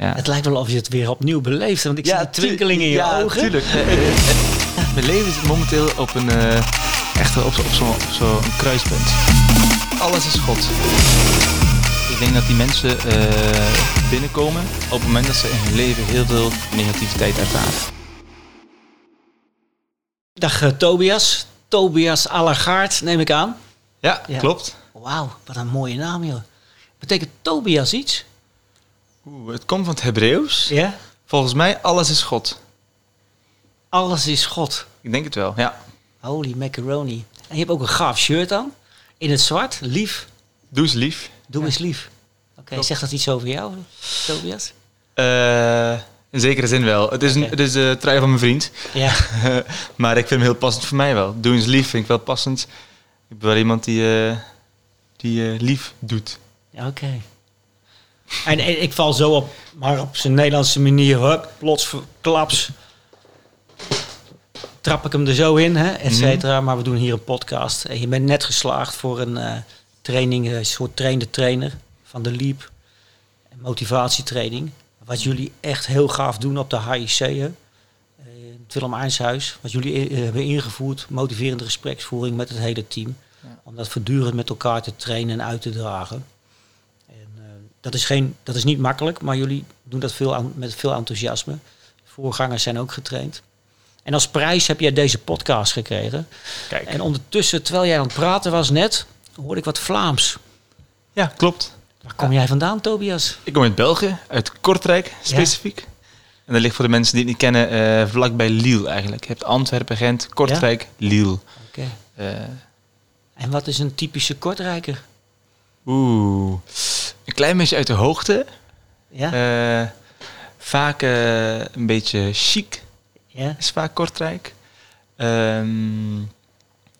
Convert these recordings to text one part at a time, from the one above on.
Ja. Het lijkt wel of je het weer opnieuw beleeft. Want ik zie de twinkeling in je ja, ogen. tuurlijk. Eh, eh, eh, Mijn leven is momenteel op een, echt op, zo- op zo'n zo'n kruispunt. Alles is God. Ik denk dat die mensen binnenkomen op het moment dat ze in hun leven heel veel negativiteit ervaren. Dag Tobias. Tobias Allergaard, neem ik aan. Ja, Ja. klopt. Wauw, wat een mooie naam, joh. Betekent Tobias iets? Oeh, het komt van het Hebreeuws. Ja. Volgens mij, alles is God. Alles is God. Ik denk het wel, ja. Holy macaroni. En je hebt ook een gaaf shirt aan. In het zwart. Lief. Doe eens lief. Doe eens lief. Oké, zegt dat iets over jou, Tobias? Eh, in zekere zin wel. Het is, een, het is de trui van mijn vriend. Ja. maar ik vind hem heel passend voor mij wel. Doe eens lief vind ik wel passend. Ik ben wel iemand die, eh, die eh, lief doet. Oké. En, en ik val zo op, maar op zijn Nederlandse manier, hup, plots, klaps. Trap ik hem er zo in, hè, et cetera. Maar we doen hier een podcast. En je bent net geslaagd voor een eh, training, een soort trainde trainer van de Leap. Motivatietraining. Wat jullie echt heel gaaf doen op de HIC, hè. Eh, het Willem Einshuis. Wat jullie eh, hebben ingevoerd. Motiverende gespreksvoering met het hele team. Ja. Om dat voortdurend met elkaar te trainen en uit te dragen. Dat, is geen, dat is niet makkelijk, maar jullie doen dat veel aan, met veel enthousiasme. Voorgangers zijn ook getraind. En als prijs heb jij deze podcast gekregen. Kijk. En ondertussen, terwijl jij aan het praten was net, hoorde ik wat Vlaams. Ja, klopt. Waar kom jij vandaan, Tobias? Ik kom uit België, uit Kortrijk specifiek. En dat ligt voor de mensen die het niet kennen, eh vlakbij Lille eigenlijk. Je hebt Antwerpen, Gent, Kortrijk, Lille. Oké. Eh, En wat is een typische Kortrijker? Oeh, een klein beetje uit de hoogte. Ja? Eh, vaak eh, een beetje chic ja? is vaak Kortrijk. Ehm,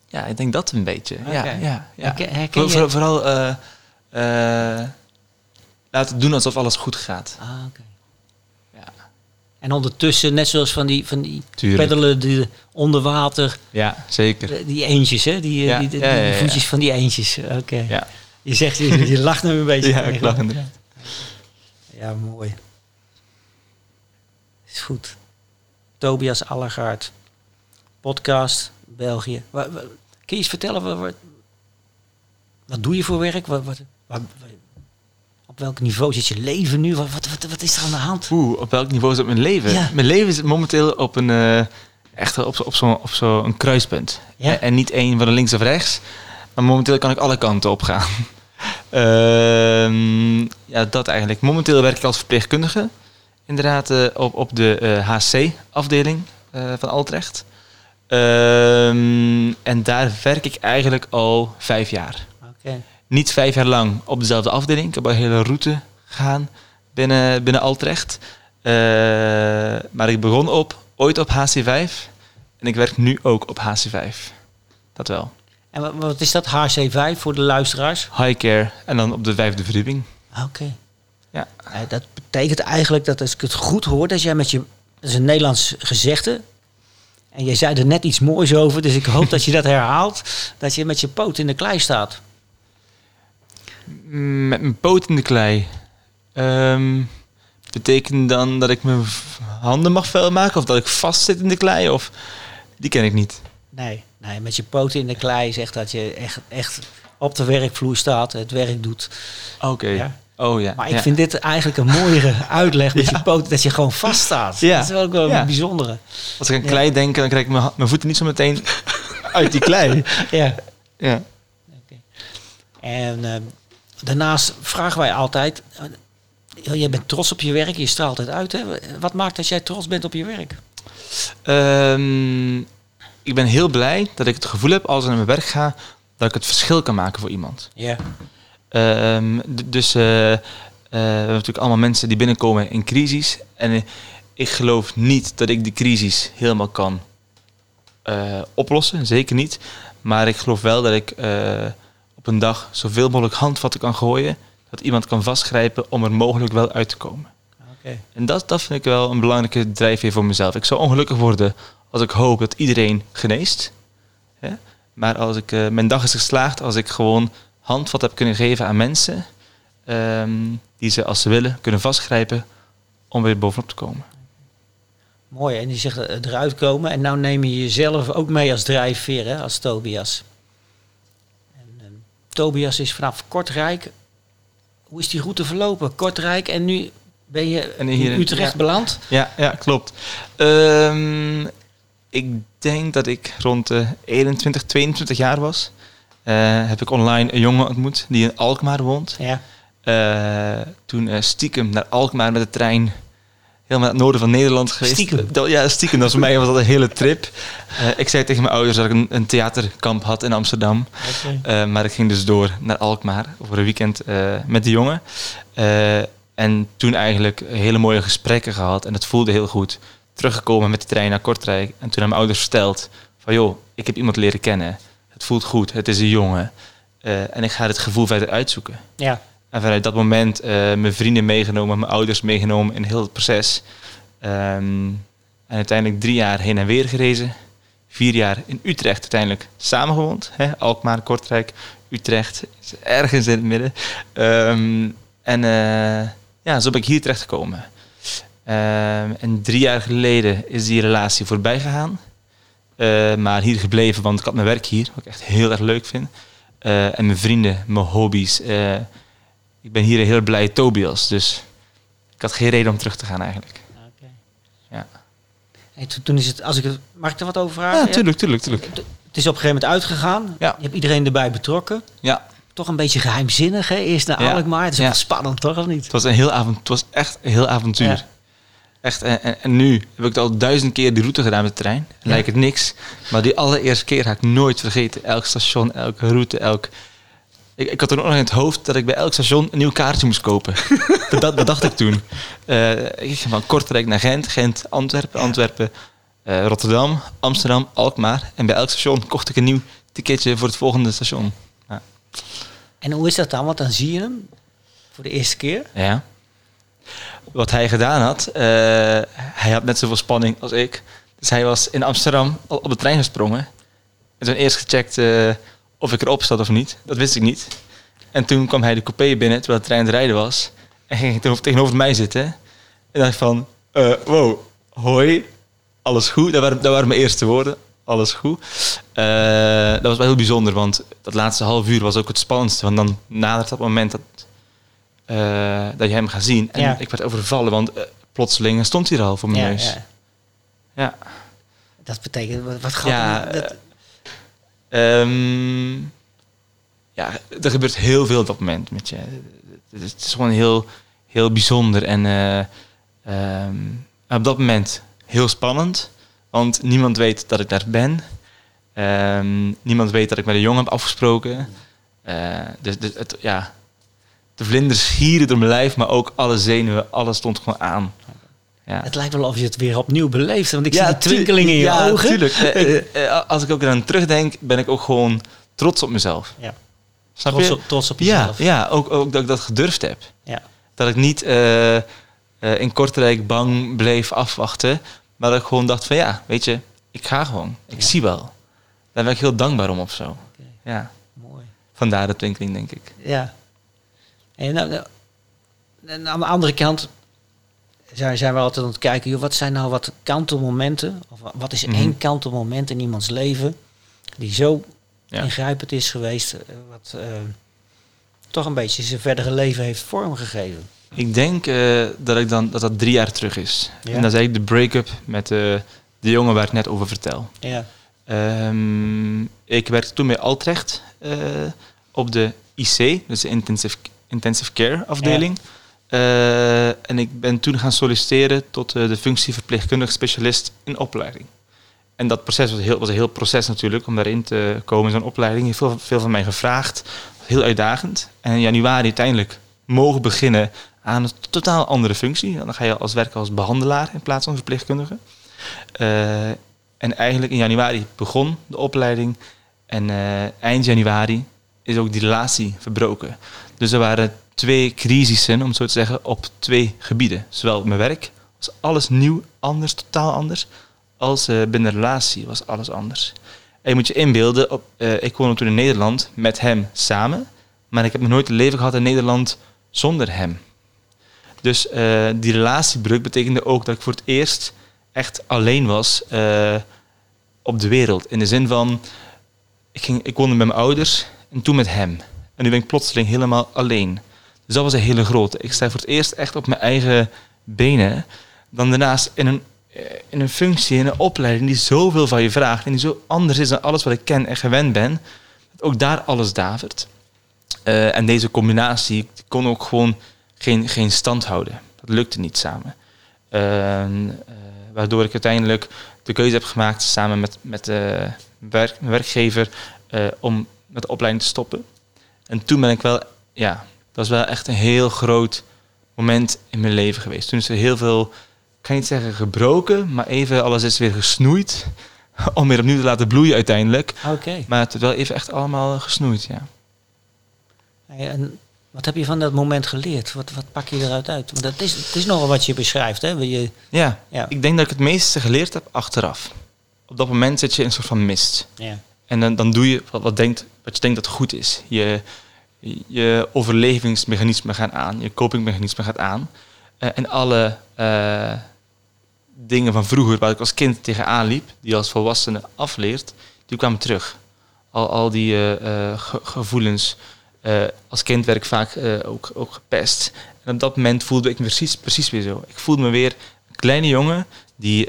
ja, ik denk dat een beetje. Ja, ja, ja. Herken- Voor- vooral eh, laten doen alsof alles goed gaat. Ah, oké. Ja, En ondertussen, net zoals van die, van die tuurlijk. peddelen die onder water, Ja, zeker. die eentjes, hè? Die, die, voetjes van die eentjes. Oké. Ja, Je zegt, je, je lacht nu een beetje. ja ik lach inderdaad. Ja, mooi. Is goed. Tobias Allergaard. Podcast, België. Wa- wa- kun je iets vertellen? Wat, wat, wat doe je voor werk? Wat, wat, wat- op welk niveau zit je leven nu? Wat, wat, wat, wat is er aan de hand? Oeh, op welk niveau het mijn leven? Ja. Mijn leven is momenteel op een, eh, echt op, zo- op zo'n op zo een kruispunt. Ja. En niet één van de links of rechts. Maar momenteel kan ik alle kanten op gaan. Ehm, ja, dat eigenlijk. Momenteel werk ik als verpleegkundige. Inderdaad, eh, op, op de HC-afdeling van Altrecht. Ehm, en daar werk ik eigenlijk al vijf jaar. Niet vijf jaar lang op dezelfde afdeling. Ik heb een hele route gegaan binnen, binnen Altrecht. Eh, maar ik begon op, ooit op HC5. En ik werk nu ook op HC5. Dat wel. En wat, wat is dat? HC5 voor de luisteraars? High care en dan op de vijfde verdieping. Oké. Ja. Dat betekent eigenlijk dat als ik het goed hoor, dat jij met je. Dat is een Nederlands gezegde. En jij zei er net iets moois over, dus ik hoop dat je dat herhaalt. Dat je met je poot in de klei staat. Met mijn poot in de klei. Ehm, betekent dan dat ik mijn handen mag vuil maken? Of dat ik vast zit in de klei? Of die ken ik niet. Nee, nee, met je poot in de klei zegt dat je echt, echt op de werkvloer staat, het werk doet. Oké. Ja. Oh ja. Maar ik ja. vind dit eigenlijk een mooiere uitleg met Ja. je poot, dat je gewoon vast staat. Ja. Dat is wel ook wel een bijzondere. Als ik aan klei denk, dan krijg ik mijn, mijn voeten niet zo meteen uit die klei. Ja. Ja. En eh, daarnaast vragen wij altijd, eh, jij bent trots op je werk, je straalt het uit. Hè? Wat maakt dat jij trots bent op je werk? Ehm, ik ben heel blij dat ik het gevoel heb als ik naar mijn werk ga, dat ik het verschil kan maken voor iemand. Ja. Ehm, dus eh, eh, we hebben natuurlijk allemaal mensen die binnenkomen in crisis. En eh, ik geloof niet dat ik die crisis helemaal kan oplossen, zeker niet. Maar ik geloof wel dat ik op een dag zoveel mogelijk handvatten kan gooien, dat iemand kan vastgrijpen om er mogelijk wel uit te komen. Oké. En dat, dat vind ik wel een belangrijke drijfveer voor mezelf. Ik zou ongelukkig worden als ik hoop dat iedereen geneest. Hè? Maar als ik, eh, mijn dag is geslaagd als ik gewoon handvat heb kunnen geven aan mensen. ehm, die ze als ze willen kunnen vastgrijpen om weer bovenop te komen. Mooi, en je zegt eh, eruit komen. En nou neem je jezelf ook mee als drijfveer, hè, als Tobias. En, ehm, Tobias is vanaf Kortrijk. Hoe is die route verlopen? Kortrijk en nu ben je En hier in in- Utrecht ja. beland? Ja, ja klopt. Ehm, ik denk dat ik rond de 21, 22 jaar was. Eh, heb ik online een jongen ontmoet die in Alkmaar woont. Ja. Eh, toen eh, stiekem naar Alkmaar met de trein. Helemaal naar het noorden van Nederland geweest. Stiekem? Dat- ja, stiekem. Dat was voor mij was dat een hele trip. Ik zei tegen mijn ouders dat ik een, een theaterkamp had in Amsterdam. Maar ik ging dus door naar Alkmaar voor een weekend met de jongen. En toen eigenlijk hele mooie gesprekken gehad. En het voelde heel goed. Teruggekomen met de trein naar Kortrijk. En toen aan mijn ouders verteld van... joh, ik heb iemand leren kennen. Het voelt goed. Het is een jongen. Eh, en ik ga het gevoel verder uitzoeken. Ja. En vanuit dat moment eh, mijn vrienden meegenomen, mijn ouders meegenomen in heel het proces. Ehm, en uiteindelijk drie jaar heen en weer gerezen. Vier jaar in Utrecht uiteindelijk samengewoond. Hè? Alkmaar, Kortrijk, Utrecht, ergens in het midden. Ehm, en eh, ja, zo ben ik hier terecht gekomen. Ehm, en drie jaar geleden is die relatie voorbij gegaan. Eh, maar hier gebleven, want ik had mijn werk hier, wat ik echt heel erg leuk vind. Eh, en mijn vrienden, mijn hobby's. eh, ik ben hier een heel blij Tobias, dus ik had geen reden om terug te gaan eigenlijk. Oké. Ja. En toen, is het, als ik mag ik er wat over vragen? Ja, tuurlijk, tuurlijk, tuurlijk. Het is op een gegeven moment uitgegaan. Ja. Je hebt iedereen erbij betrokken. Ja, Toch een beetje geheimzinnig, hè? Eerst naar Ja. Alkmaar. Het is Ja. wel spannend, toch? Of niet? het was, een heel avond, het was echt een heel avontuur. Ja. Echt, en, en, nu heb ik het al duizend keer die route gedaan met de trein. Ja. Lijkt het niks. Maar die allereerste keer ga ik nooit vergeten. Elk station, elke route, elk... Ik, ik had er ook nog in het hoofd dat ik bij elk station een nieuw kaartje moest kopen. dat, dat, dacht ik toen. Eh, ik ging van Kortrijk naar Gent, Gent, Antwerpen, Antwerpen, eh, Rotterdam, Amsterdam, Alkmaar. En bij elk station kocht ik een nieuw ticketje voor het volgende station. En hoe is dat dan? Want dan zie je hem voor de eerste keer. Ja. Wat hij gedaan had, eh, hij had net zoveel spanning als ik. Dus hij was in Amsterdam al op de trein gesprongen. En toen eerst gecheckt eh, of ik erop zat of niet. Dat wist ik niet. En toen kwam hij de coupé binnen terwijl de trein aan het rijden was. En ging tegenover, mij zitten. En dacht van, eh, wow, hoi, alles goed. Dat waren, dat waren mijn eerste woorden. Alles goed. Dat was wel heel bijzonder, want dat laatste half uur was ook het spannendste. Want dan nadert dat moment dat, eh, dat je hem gaat zien. En Ja. ik werd overvallen, want eh, plotseling stond hij er al voor mijn Ja, neus. ja. Ja. Dat betekent, wat, wat gaat Ja, dat, Ehm, ja, er gebeurt heel veel op dat moment met je. Het is- gewoon heel, heel bijzonder. En eh, ehm, op dat moment heel spannend. Want niemand weet dat ik daar ben. Ehm, niemand weet dat ik met een jongen heb afgesproken. Eh, dus dus het, ja, de vlinders gieren door mijn lijf, maar ook alle zenuwen, alles stond gewoon aan. Ja. Het lijkt wel of je het weer opnieuw beleeft. Want ik Ja, zie die twinkeling in je ja, ogen. tuurlijk. Eh, eh, eh, als ik ook eraan terugdenk, ben ik ook gewoon trots op mezelf. Ja. Snap Trots je? op, trots op ja, jezelf. ja ook, ook dat ik dat gedurfd heb. Ja. Dat ik niet eh, eh, in Kortrijk bang bleef afwachten. Maar dat ik gewoon dacht van ja, weet je, ik ga gewoon. Ik Ja. zie wel. Daar ben ik heel dankbaar om of zo. Ja, Mooi. vandaar de twinkeling denk ik. Ja. En, nou, nou, en aan de andere kant zijn, zijn we altijd aan het kijken, joh, wat zijn nou wat kantelmomenten? Of wa- wat is Mhm. één kantelmoment in iemands leven die zo Ja. ingrijpend is geweest, eh, wat eh, toch een beetje zijn verdere leven heeft vormgegeven? Ik denk eh, dat ik dan dat dat drie jaar terug is. Ja. En dat is eigenlijk de break-up met eh, de jongen waar ik net over vertel. Ja. Ehm, ik werkte toen bij Altrecht eh, op de IC, dus de intensive, intensive care afdeling. Eh, en ik ben toen gaan solliciteren tot eh, de functie verpleegkundig specialist in opleiding. En dat proces was, heel, was een heel proces natuurlijk om daarin te komen in zo'n opleiding. Heeft veel, veel van mij gevraagd, heel uitdagend. En in januari uiteindelijk mogen beginnen aan een totaal andere functie. Dan ga je als werken als behandelaar in plaats van verpleegkundige. Eh, en eigenlijk in januari begon de opleiding. En eind januari is ook die relatie verbroken. Dus er waren twee crisissen, om het zo te zeggen, op twee gebieden. Zowel mijn werk, was alles nieuw, anders, totaal anders. Als eh, binnen de relatie was alles anders. En je moet je inbeelden, op, eh, ik woonde toen in Nederland met hem samen. Maar ik heb nooit een leven gehad in Nederland zonder hem. Dus eh, die relatiebreuk betekende ook dat ik voor het eerst echt alleen was op de wereld. In de zin van, ik, ging, ik woonde met mijn ouders en toen met hem. En nu ben ik plotseling helemaal alleen. Dus dat was een hele grote. Ik sta voor het eerst echt op mijn eigen benen. Dan daarnaast in een, eh, in een functie, in een opleiding die zoveel van je vraagt. En die zo anders is dan alles wat ik ken en gewend ben. Dat ook daar alles davert. Uh, en deze combinatie kon ook gewoon geen, geen stand houden. Dat lukte niet samen. Uh, waardoor ik uiteindelijk de keuze heb gemaakt samen met, met mijn werkgever om met de opleiding te stoppen. En toen ben ik wel, ja, dat was wel echt een heel groot moment in mijn leven geweest. Toen is er heel veel, ik kan niet zeggen gebroken, maar even alles is weer gesnoeid. Om weer opnieuw te laten bloeien uiteindelijk. Oké. Maar het is wel even echt allemaal gesnoeid, ja. En wat heb je van dat moment geleerd? Wat, wat pak je eruit uit? Want dat is, het is nogal wat je beschrijft, hè? Je, ja, ja, ik denk dat ik het meeste geleerd heb achteraf. Op dat moment zit je in een soort van mist. Ja. En dan, dan doe je wat, wat, denkt, wat je denkt dat goed is. Je, je gaan aan, je copingmechanisme gaat aan. Uh, en alle uh, dingen van vroeger, waar ik als kind tegenaan liep, die als volwassene afleert, die kwamen terug. Al, al die ge gevoelens. als kind werd ik vaak ook, ook gepest. En op dat moment voelde ik me precies, precies weer zo. Ik voelde me weer een kleine jongen die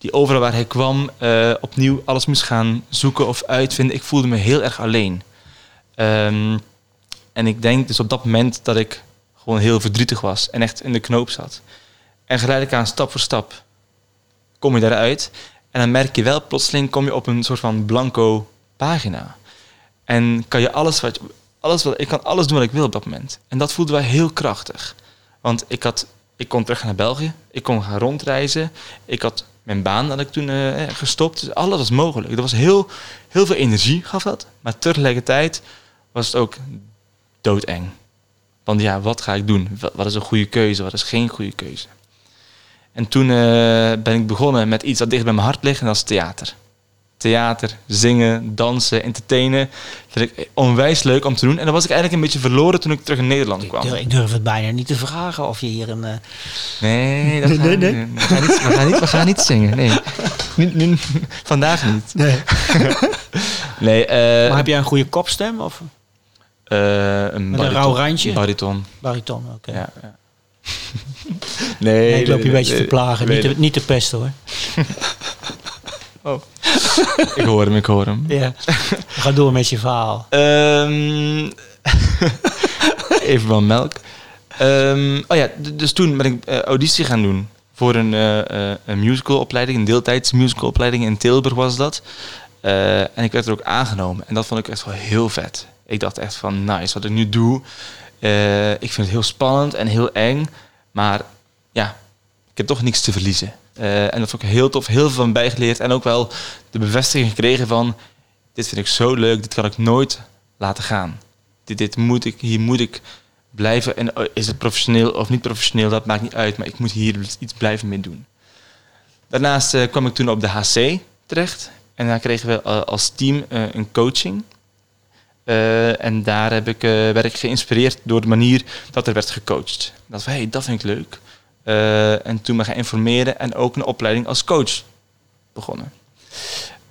die overal waar hij kwam opnieuw alles moest gaan zoeken of uitvinden. Ik voelde me heel erg alleen. Um, en ik denk dus op dat moment dat ik gewoon heel verdrietig was en echt in de knoop zat. En geleidelijk aan, stap voor stap, kom je daaruit. En dan merk je wel, plotseling kom je op een soort van blanco pagina. En kan je alles wat, alles wat, ik kan alles doen wat ik wil op dat moment. En dat voelde wel heel krachtig. Want ik, had, ik kon terug naar België, ik kon gaan rondreizen, ik had mijn baan dat ik toen uh, gestopt. Dus alles was mogelijk. Dat was heel, heel veel energie, gaf dat. Maar tegelijkertijd was het ook doodeng. Want ja, wat ga ik doen? Wat is een goede keuze? Wat is geen goede keuze? En toen uh, ben ik begonnen met iets dat dicht bij mijn hart ligt en dat is theater. Theater, zingen, dansen, entertainen. Vind ik onwijs leuk om te doen. En dan was ik eigenlijk een beetje verloren toen ik terug in Nederland kwam. Ik durf, ik durf het bijna niet te vragen of je hier een... Uh... Nee, dat nee, nee, nee. We, gaan niet, we, gaan niet, we gaan niet zingen. Nee. Vandaag niet. Nee. nee uh, maar heb jij een goede kopstem? Of? Uh, een, Met een rauw randje? Bariton. Bariton, oké. Okay. Ja, ja. nee, nee, ik loop je een beetje te plagen. Niet te, niet te pesten hoor. oh. ik hoor hem, ik hoor hem. Ja. Ga door met je verhaal. Um, even van melk. Um, oh ja, dus toen ben ik uh, auditie gaan doen voor een, uh, een musicalopleiding, een deeltijds musicalopleiding in Tilburg was dat. Uh, en ik werd er ook aangenomen. En dat vond ik echt wel heel vet. Ik dacht echt van, nice, wat ik nu doe. Ik vind het heel spannend en heel eng. Maar ja, ik heb toch niks te verliezen. Uh, en dat vond ik heel tof, heel veel van bijgeleerd. En ook wel de bevestiging gekregen van, dit vind ik zo leuk, dit kan ik nooit laten gaan. Dit, dit moet ik, hier moet ik blijven. En oh, is het professioneel of niet professioneel, dat maakt niet uit. Maar ik moet hier iets blijven mee doen. Daarnaast uh, kwam ik toen op de HC terecht. En daar kregen we als team een coaching. En daar heb ik, werd ik geïnspireerd door de manier dat er werd gecoacht. Dat van, hey, dat vind ik leuk. Uh, en toen me gaan informeren en ook een opleiding als coach begonnen.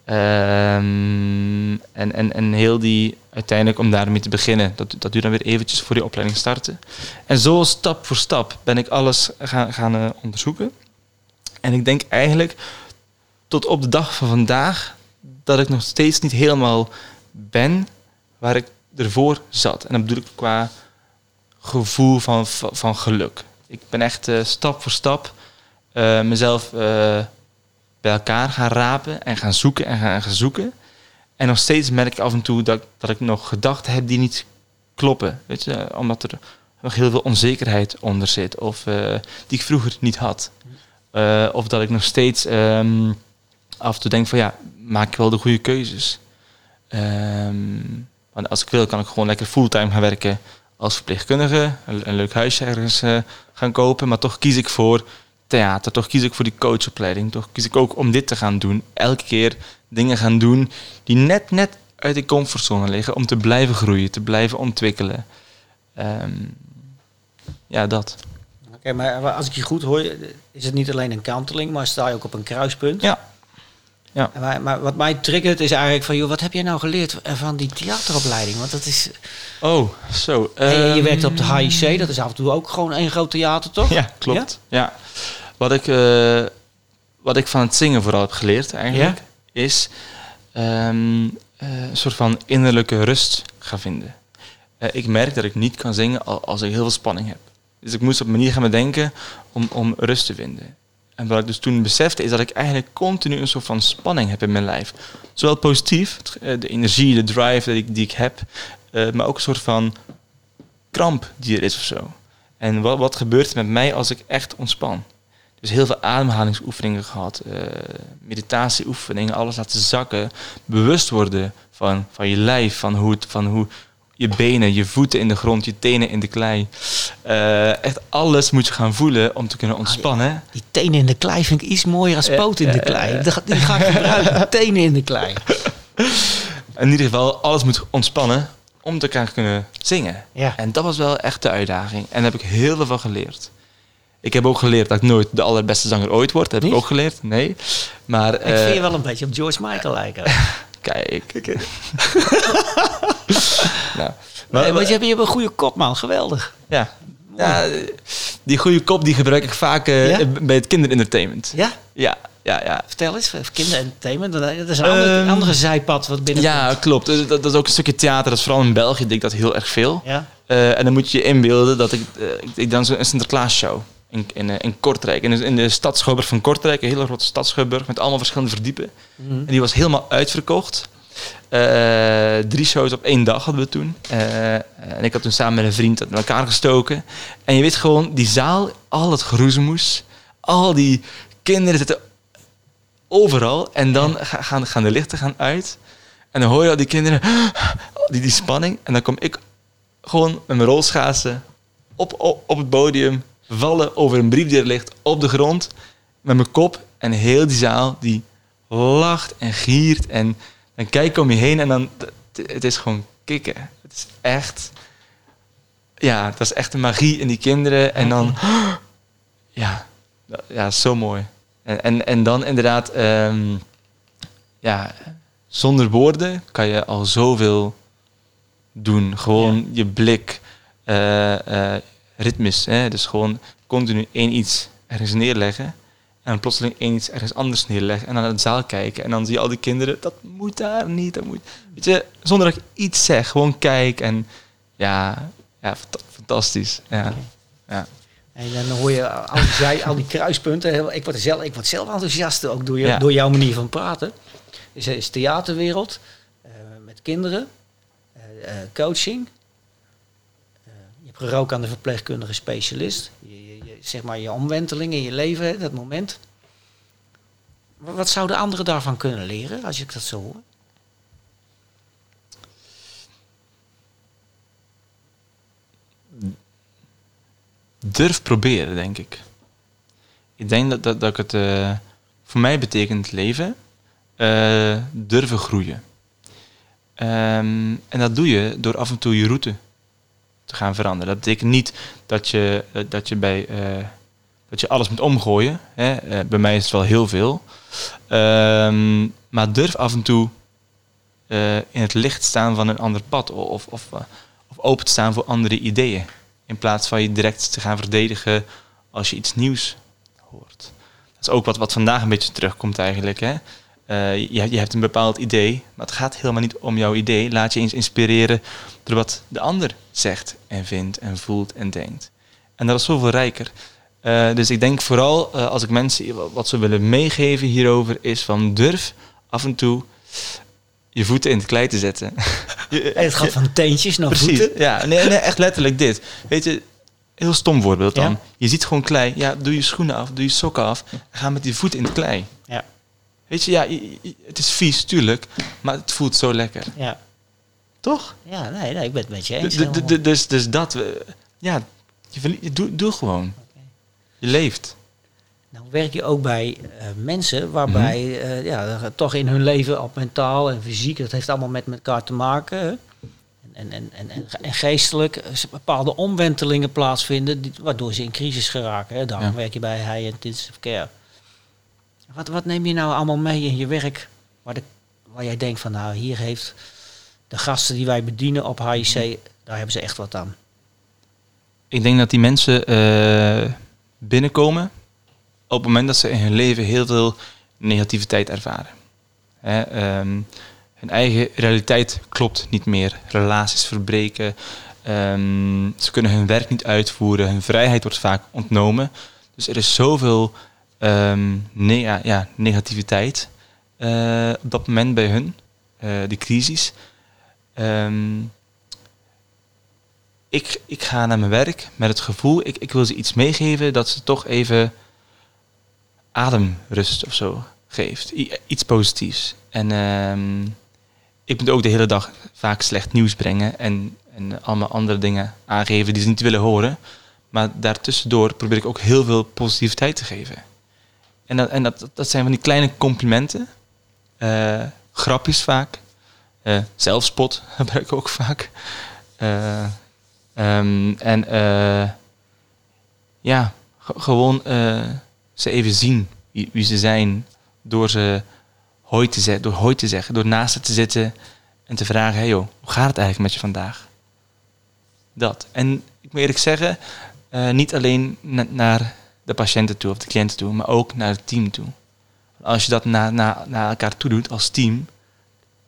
Ehm, en, en, en heel die, uiteindelijk om daarmee te beginnen, dat, dat duurt dan weer eventjes voor die opleiding starten. En zo stap voor stap ben ik alles gaan, gaan onderzoeken. En ik denk eigenlijk tot op de dag van vandaag dat ik nog steeds niet helemaal ben waar ik ervoor zat. En dat bedoel ik qua gevoel van, van geluk. Ik ben echt uh, stap voor stap uh, mezelf uh, bij elkaar gaan rapen en gaan zoeken en gaan, gaan, zoeken. En nog steeds merk ik af en toe dat, dat ik nog gedachten heb die niet kloppen. Weet je, omdat er nog heel veel onzekerheid onder zit. Of die ik vroeger niet had. of dat ik nog steeds um, af en toe denk van ja, maak ik wel de goede keuzes. Um, want als ik wil, kan ik gewoon lekker fulltime gaan werken als verpleegkundige. Een, een leuk huisje ergens uh, gaan kopen. Maar toch kies ik voor theater. Toch kies ik voor die coachopleiding. Toch kies ik ook om dit te gaan doen. Elke keer dingen gaan doen die net, net uit de comfortzone liggen. Om te blijven groeien, te blijven ontwikkelen. Um, ja, dat. Kijk, maar als ik je goed hoor, is het niet alleen een kanteling, maar sta je ook op een kruispunt. Ja. Ja. Maar, maar wat mij triggert is eigenlijk van, joh, wat heb jij nou geleerd van die theateropleiding? Want dat is... Oh, zo. En je, je ehm, werkt op de HIC, dat is af en toe ook gewoon één groot theater, toch? Ja, klopt. Ja? Wat, ik, eh, wat ik van het zingen vooral heb geleerd eigenlijk, is ehm, eh, een soort van innerlijke rust gaan vinden. Eh, ik merk dat ik niet kan zingen al- als ik heel veel spanning heb. Dus ik moest op een manier gaan bedenken om, om rust te vinden. En wat ik dus toen besefte is dat ik eigenlijk continu een soort van spanning heb in mijn lijf. Zowel positief, eh, de energie, de drive die ik, die ik heb, eh, maar ook een soort van kramp die er is of zo. En wat, wat gebeurt er met mij als ik echt ontspan? Dus heel veel ademhalingsoefeningen gehad, eh, meditatieoefeningen, alles laten zakken, bewust worden van, van je lijf, van hoe, het, van hoe je benen, je voeten in de grond, je tenen in de klei. Eh, echt alles moet je gaan voelen om te kunnen ontspannen. Die tenen in de klei vind ik iets mooier als poten in de klei. Die ga- ik gebruiken, tenen in de klei. In ieder geval, alles moet ontspannen om te gaan kunnen zingen. Ja. En dat was wel echt de uitdaging. En daar heb ik heel veel van geleerd. Ik heb ook geleerd dat ik nooit de allerbeste zanger ooit word. Dat heb Niet? ik ook geleerd. Nee. Maar Ik vind je eh, wel een beetje op George Michael lijken. kijk. nou, Maar, want je hebt, je hebt een goede kop, man. Geweldig. ja. ja, die goede kop die gebruik ik vaak eh, Ja? bij het kinderentertainment. Ja? Ja, ja, ja. Vertel eens, kinderentertainment. Dat is een andere, Ehm, andere zijpad wat binnen. Ja, klopt. Dus Dat, dat is ook een stukje theater. Dat is vooral in België deed ik dat heel erg veel. Ja? Eh, en dan moet je je inbeelden dat ik, eh, ik, ik dan zo'n Sinterklaasshow in, in, eh, in Kortrijk. In de, in de stad Schouwburg van Kortrijk, een hele grote stad Schouwburg met allemaal verschillende verdiepen. Mhm. En die was helemaal uitverkocht. Eh, drie shows op één dag hadden we toen. Eh, en ik had toen samen met een vriend dat met elkaar gestoken. En je weet gewoon, die zaal, al het geroezemoes, al die kinderen zitten overal. En dan ga- gaan, gaan de lichten gaan uit. En dan hoor je al die kinderen, die, die spanning. En dan kom ik gewoon met mijn rolschaatsen op, op, op het podium, vallen over een brief die er ligt op de grond, met mijn kop. En heel die zaal die lacht en giert. En dan kijk ik om je heen en dan, het- is gewoon kicken. Het is echt, ja, dat is echt een magie in die kinderen. En dan, ja, ja, zo mooi. En, en, en dan inderdaad, ehm, ja, zonder woorden kan je al zoveel doen. Gewoon je blik, eh, eh, ritmes. Hè? Dus gewoon continu één iets ergens neerleggen. En plotseling één iets ergens anders neerleggen. En dan naar de zaal kijken. En dan zie je al die kinderen, dat moet daar niet. Dat moet. Weet je, zonder dat ik iets zeg. Gewoon kijk. En ja, ja fanta- fantastisch. Ja. ja. En dan hoor je al die, al die kruispunten. Ik word, zelf, ik word zelf enthousiast ook door, je, Ja. door jouw manier van praten. Is, is theaterwereld, eh, met kinderen, eh, eh, coaching. Je hebt gerookt aan de verpleegkundige specialist. Je, je, zeg maar je omwenteling in je leven, dat moment. Wat zouden anderen daarvan kunnen leren, als ik dat zo hoor? Durf proberen, denk ik. Ik denk dat, dat, dat het eh, voor mij betekent leven. eh, durven groeien. Ehm, en dat doe je door af en toe je route te gaan veranderen. Dat betekent niet dat je, dat je, bij, eh, dat je alles moet omgooien. Hè? Eh, bij mij is het wel heel veel. Ehm, maar durf af en toe eh, in het licht staan van een ander pad. Of, of, of open te staan voor andere ideeën. In plaats van je direct te gaan verdedigen als je iets nieuws hoort. Dat is ook wat, wat vandaag een beetje terugkomt eigenlijk. Hè? Eh, je, je hebt een bepaald idee, maar het gaat helemaal niet om jouw idee. Laat je eens inspireren door wat de ander zegt en vindt en voelt en denkt. En dat is zoveel rijker. Eh, dus ik denk vooral eh, als ik mensen wa- wat ze willen meegeven hierover is van durf af en toe je voeten in het klei te zetten. Je- En het gaat van teentjes naar Precies, voeten. ja. Nee, nee, echt letterlijk dit. Weet je, heel stom voorbeeld dan. Ja. Je ziet gewoon klei. Ja, doe je schoenen af, doe je sokken af. Ga met die voet in het klei. Ja. Weet je, ja, het is vies, tuurlijk. Maar het voelt zo lekker. Ja, Toch? ja nee, nee, ik ben het met je eens. d- Dus, dus dat, ja, je, doe, doe gewoon. Je leeft. Nou werk je ook bij eh, mensen waarbij Mhm. eh, ja, toch in hun leven op mentaal en fysiek, dat heeft allemaal met elkaar te maken. En en, en, en, en, geestelijk eh, bepaalde omwentelingen plaatsvinden, die, waardoor ze in crisis geraken. Hè. Daarom Ja. werk je bij hij intensive care. Wat, wat neem je nou allemaal mee in je werk waar, de, waar jij denkt van nou hier heeft de gasten die wij bedienen op HIC, daar hebben ze echt wat aan. Ik denk dat die mensen eh, binnenkomen op het moment dat ze in hun leven heel veel negativiteit ervaren. Hè, ehm, hun eigen realiteit klopt niet meer. Relaties verbreken. ehm, ze kunnen hun werk niet uitvoeren. Hun vrijheid wordt vaak ontnomen. Dus er is zoveel ne- ja, negativiteit eh, op dat moment bij hun. eh de crisis. Ehm, ik, ik ga naar mijn werk met het gevoel, ik, ik wil ze iets meegeven dat ze toch even ademrust of zo geeft. Iets positiefs. En ehm, ik moet ook de hele dag vaak slecht nieuws brengen en, en allemaal andere dingen aangeven die ze niet willen horen. Maar daartussendoor probeer ik ook heel veel positiviteit te geven. En dat, en dat, dat zijn van die kleine complimenten. eh, grapjes vaak. eh, zelfspot gebruik ik ook vaak. Eh, Ehm, en ja, ge- gewoon ze even zien wie, wie ze zijn door ze hoi te, ze- door hoi te zeggen, door naast ze te zitten en te vragen: hey joh, hoe gaat het eigenlijk met je vandaag? Dat. En ik moet eerlijk zeggen, niet alleen na- naar de patiënten toe of de cliënten toe, maar ook naar het team toe. Als je dat na, na, naar elkaar toe doet als team,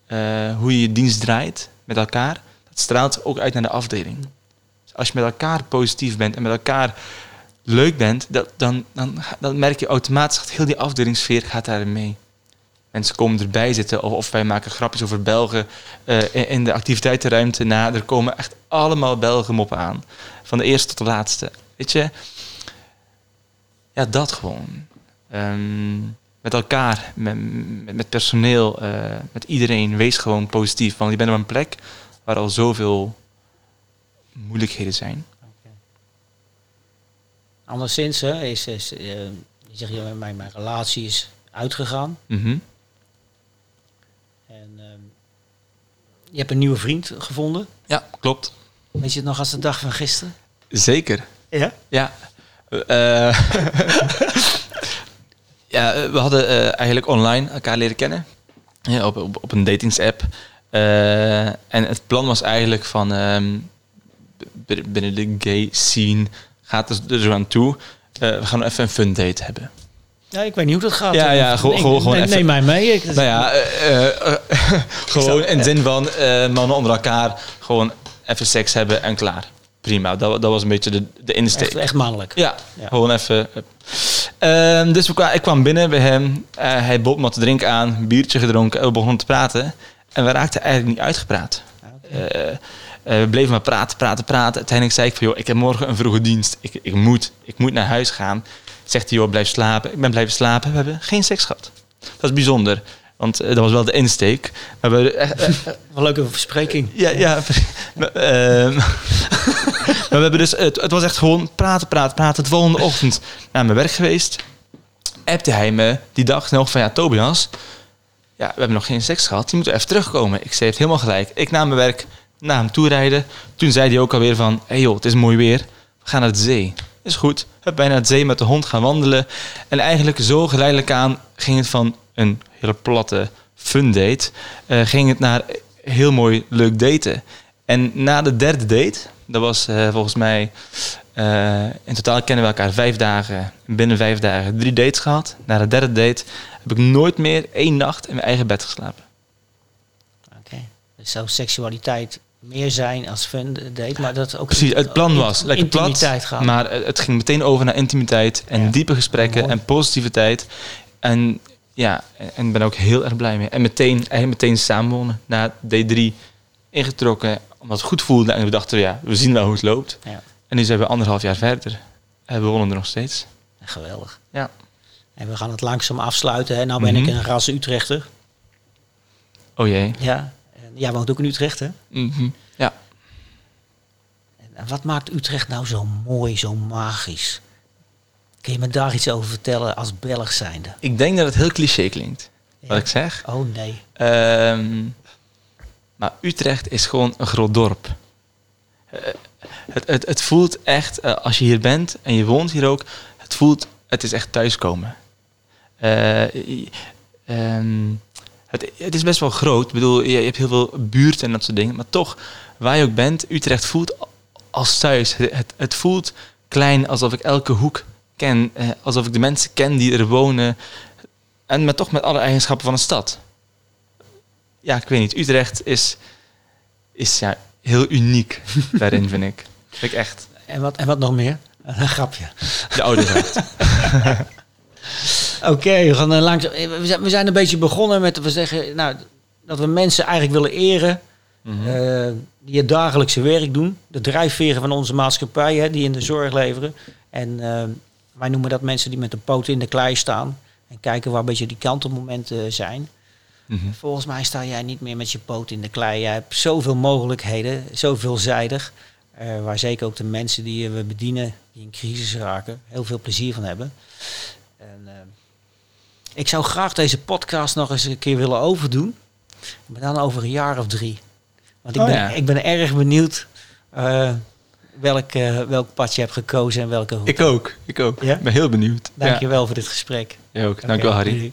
eh, hoe je je dienst draait met elkaar, dat straalt ook uit naar de afdeling. Dus als je met elkaar positief bent en met elkaar leuk bent, dat, dan, dan, dan merk je automatisch dat heel die afdelingssfeer gaat daarin mee. Mensen komen erbij zitten of, of wij maken grapjes over Belgen eh, in, in de activiteitenruimte na. Er komen echt allemaal Belgen moppen aan. Van de eerste tot de laatste. Weet je? Ja, dat gewoon. Ehm, met elkaar, met, met, personeel, eh, met iedereen. Wees gewoon positief. Want je bent op een plek waar al zoveel moeilijkheden zijn. Anderszins hè, is, is eh, je zegt, ja, mijn, mijn relatie is uitgegaan. Mhm. En ehm, je hebt een nieuwe vriend gevonden. Ja, klopt. Weet je het nog als de dag van gisteren? Zeker. Ja. Ja. Eh, ja, we hadden eh, eigenlijk online elkaar leren kennen. Ja, op, op, op een datingsapp. Eh, en het plan was eigenlijk van... ehm, binnen de gay scene gaat het er zo aan toe. We gaan even een fun date hebben. Ja, ik weet niet hoe dat gaat. Ja, ja, gewoon- Neem- gewoon- gewoon neem, even- neem mij mee. Ik, Nou ja, gewoon in de zin van mannen onder elkaar gewoon even seks hebben en klaar. Prima, dat, dat was een beetje de, de insteek. echt, echt mannelijk. Ja, Ja. gewoon even. hup. Ehm, dus we ik kwam binnen bij hem. Eh, hij bood me wat te drinken aan, een biertje gedronken en we begonnen te praten. En we raakten eigenlijk niet uitgepraat. Ja. Eh, eh, we bleven maar praten, praten, praten. Uiteindelijk zei ik van, joh, ik heb morgen een vroege dienst. Ik, ik, moet, ik moet naar huis gaan. Zegt hij, joh, blijf slapen. Ik ben blijven slapen. We hebben geen seks gehad. Dat is bijzonder. Want eh, dat was wel de insteek. We echt, eh, een leuke verspreking. ja, ja. Ehm, we hebben dus, het, het was echt gewoon praten, praten, praten. De volgende ochtend naar mijn werk geweest. Appte hij me die dag nog van, ja, Tobias, ja, we hebben nog geen seks gehad. Je moet even terugkomen. Ik zei, heeft helemaal gelijk. Ik na mijn werk naar hem toe rijden. Toen zei hij ook alweer van, hé hey joh, het is mooi weer. We gaan naar de zee. Is goed. We bijna naar de zee met de hond gaan wandelen. En eigenlijk zo geleidelijk aan ging het van een hele platte fun date... eh, ging het naar heel mooi leuk daten. En na de derde date, dat was eh, volgens mij... eh, in totaal kennen we elkaar vijf dagen. Binnen vijf dagen drie dates gehad. Na de derde date heb ik nooit meer één nacht in mijn eigen bed geslapen. Oké. Dus zou seksualiteit meer zijn als fun date, maar dat ook Precies, het plan was lekker plat, gaan. maar eh, het ging meteen over naar intimiteit en Ja. diepe gesprekken Mooi. en positiviteit. En ja, en ik ben ook heel erg blij mee. En meteen, eigenlijk meteen samenwonen. Na D3 ingetrokken, omdat het goed voelde. En we dachten, ja, we zien wel hoe het loopt. Ja. En nu zijn we anderhalf jaar verder. En we wonen er nog steeds. Geweldig. Ja. En we gaan het langzaam afsluiten. Hè. Nou ben Mhm. ik een ras Utrechter. Oh jee. Ja. Jij woont ook in Utrecht, hè? Mhm. Ja. En wat maakt Utrecht nou zo mooi, zo magisch? Kun je me daar iets over vertellen als Belg zijnde? Ik denk dat het heel cliché klinkt, wat ik zeg. Oh nee. Ehm, Maar Utrecht is gewoon een groot dorp. Eh, het, het, het voelt echt, eh, als je hier bent en je woont hier ook, het voelt, het is echt thuiskomen. Eh, ehm, het, het is best wel groot. Ik bedoel, je, je hebt heel veel buurten en dat soort dingen. Maar toch, waar je ook bent, Utrecht voelt als thuis. Het, het, voelt klein, alsof ik elke hoek ken. alsof ik de mensen ken die er wonen. En met, toch met alle eigenschappen van een stad. Ja, ik weet niet. Utrecht is, is ja, heel uniek daarin, vind ik. Vind ik echt. En wat, en wat nog meer? Een grapje. De oude. Oké, we gaan eh, langzaam. eh, We zijn, we zijn een beetje begonnen met we zeggen, nou, dat we mensen eigenlijk willen eren. Mhm. eh, die het dagelijkse werk doen. De drijfveren van onze maatschappij, hè, die in de zorg leveren. En wij noemen dat mensen die met de poten in de klei staan. En kijken waar een beetje die kantelmomenten zijn. Mhm. Volgens mij sta jij niet meer met je poot in de klei. Jij hebt zoveel mogelijkheden, zo veelzijdig. eh, waar zeker ook de mensen die we bedienen, die in crisis raken, heel veel plezier van hebben. En, eh, ik zou graag deze podcast nog eens een keer willen overdoen. Maar dan over een jaar of drie. Want ik, Oh ben, ja. ik ben erg benieuwd eh, welk, welk pad je hebt gekozen en welke route. Ik ook. Ik ook. Ja? Ik ben heel benieuwd. Dank Ja. je wel voor dit gesprek. Jij ook. Dankjewel, Oké, Harry.